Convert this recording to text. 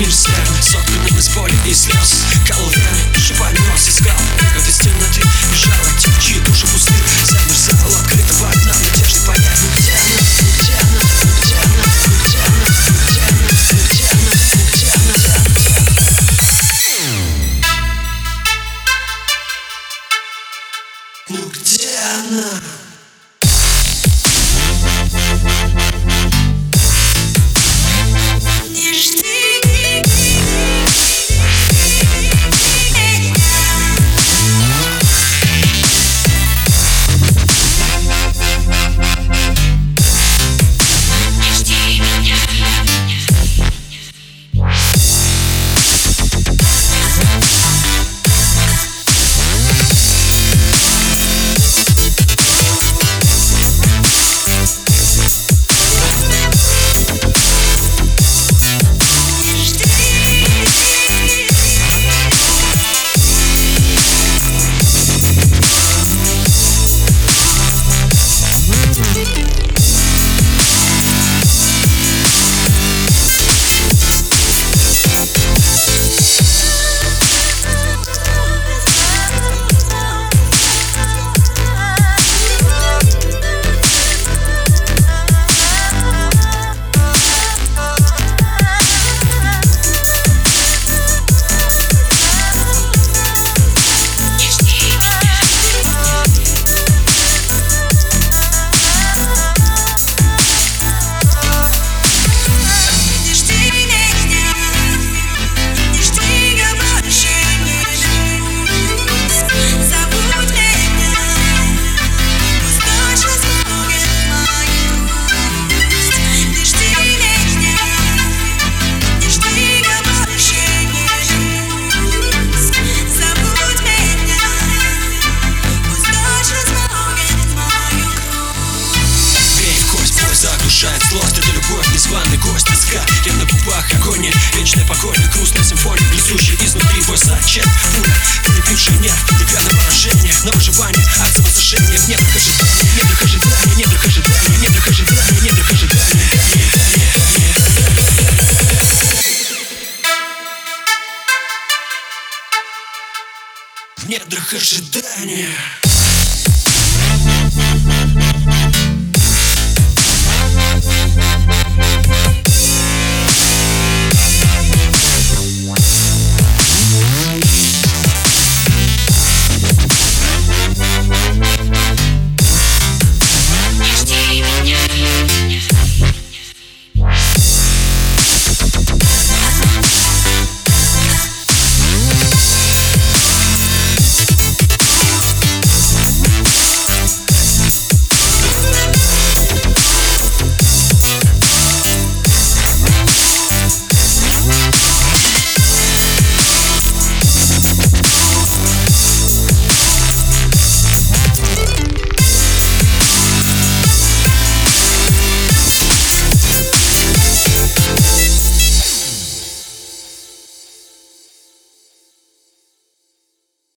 Мир сцены, сотворен из боли и слез. Коловяны, шипами нос искал Как из темноты бежала тоска Я на губах агония, вечная погоня Грустная симфония, близущая изнутри Твой зачет, пуля, перебившая нерв Тебя на поражение, на выживание От самосожжения в недрах ожидания Недрах ожидания, недрах ожидания Недрах ожидания, недрах ожидания В недрах ожидания